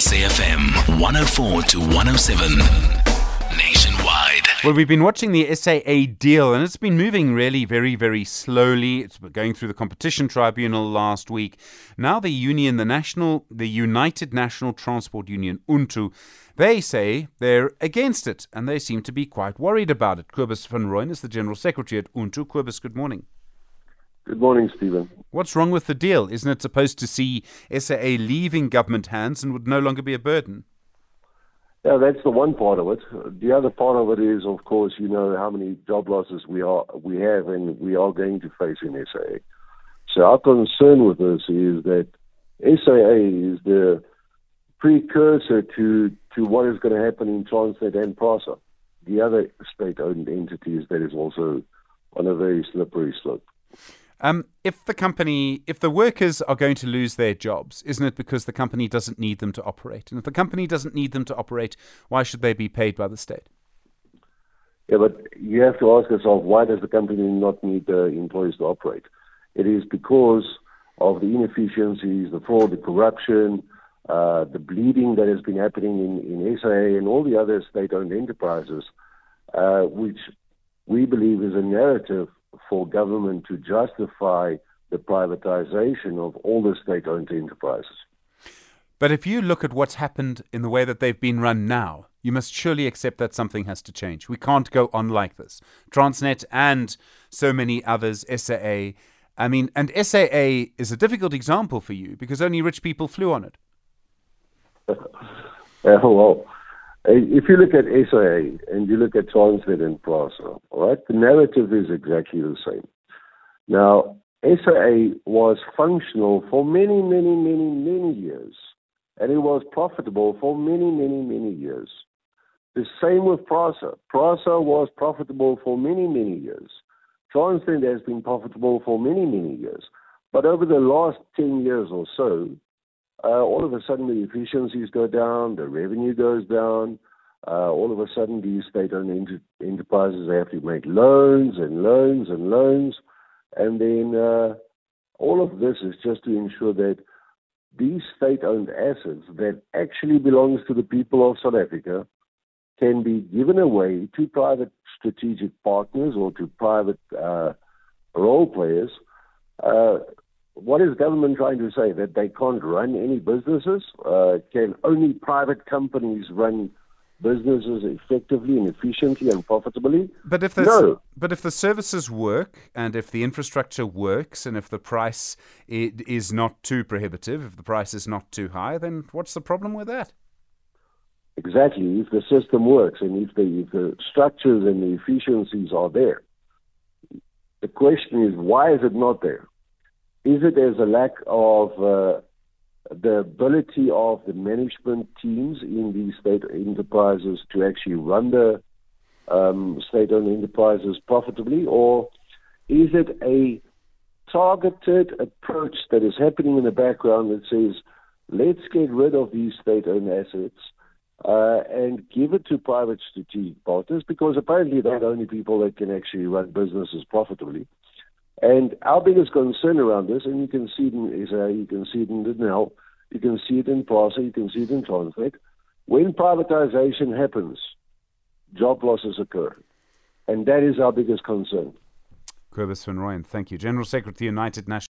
SAFM 104 to 107. Nationwide. Well, we've been watching the SAA deal, and it's been moving really very, very slowly. It's going through the competition tribunal last week. Now, the union, the national, the United National Transport Union, UNTU, they say they're against it, and they seem to be quite worried about it. Cobus van Rooyen is the general secretary at UNTU. Cobus, good morning. Good morning, Stephen. What's wrong with the deal? Isn't it supposed to see SAA leaving government hands and would no longer be a burden? Yeah, that's the one part of it. The other part of it is, of course, you know how many job losses we are we have and we are going to face in SAA. So our concern with this is that SAA is the precursor to to what is going to happen in Transnet and PRASA, the other state-owned entities that is also on a very slippery slope. Um, if the company, if the workers are going to lose their jobs, isn't it because the company doesn't need them to operate? And if the company doesn't need them to operate, why should they be paid by the state? Yeah, but you have to ask yourself, why does the company not need the employees to operate? It is because of the inefficiencies, the fraud, the corruption, uh, the bleeding that has been happening in, in SAA and all the other state-owned enterprises, uh, which we believe is a narrative for government to justify the privatization of all the state owned enterprises. But if you look at what's happened in the way that they've been run now, you must surely accept that something has to change. We can't go on like this. Transnet and so many others, SAA. I mean, and SAA is a difficult example for you because only rich people flew on it. uh, well, if you look at SAA and you look at Transnet and PRASA, all right, the narrative is exactly the same. Now, SAA was functional for many, many, many, many years, and it was profitable for many, many, many years. The same with PRASA. PRASA was profitable for many, many years. Transnet has been profitable for many, many years. But over the last 10 years or so, uh, all of a sudden the efficiencies go down, the revenue goes down. Uh, all of a sudden, these state-owned enter- enterprises have to make loans and loans and loans, and then uh, all of this is just to ensure that these state-owned assets that actually belongs to the people of South Africa can be given away to private strategic partners or to private uh, role players uh, what is government trying to say? That they can't run any businesses? Uh, can only private companies run businesses effectively and efficiently and profitably? But if no. but if the services work and if the infrastructure works and if the price is not too prohibitive, if the price is not too high, then what's the problem with that? Exactly. If the system works and if the, if the structures and the efficiencies are there, the question is why is it not there? Is it as a lack of uh, the ability of the management teams in these state enterprises to actually run the um, state-owned enterprises profitably, or is it a targeted approach that is happening in the background that says, let's get rid of these state-owned assets uh, and give it to private strategic partners because apparently they're the only people that can actually run businesses profitably. And our biggest concern around this, and you can see it in Israel, you can see it in Denel, you can see it in PRASA, you can see it in Transnet. When privatization happens, job losses occur. And that is our biggest concern. Cobus van Rooyen, thank you. General Secretary, United Nations.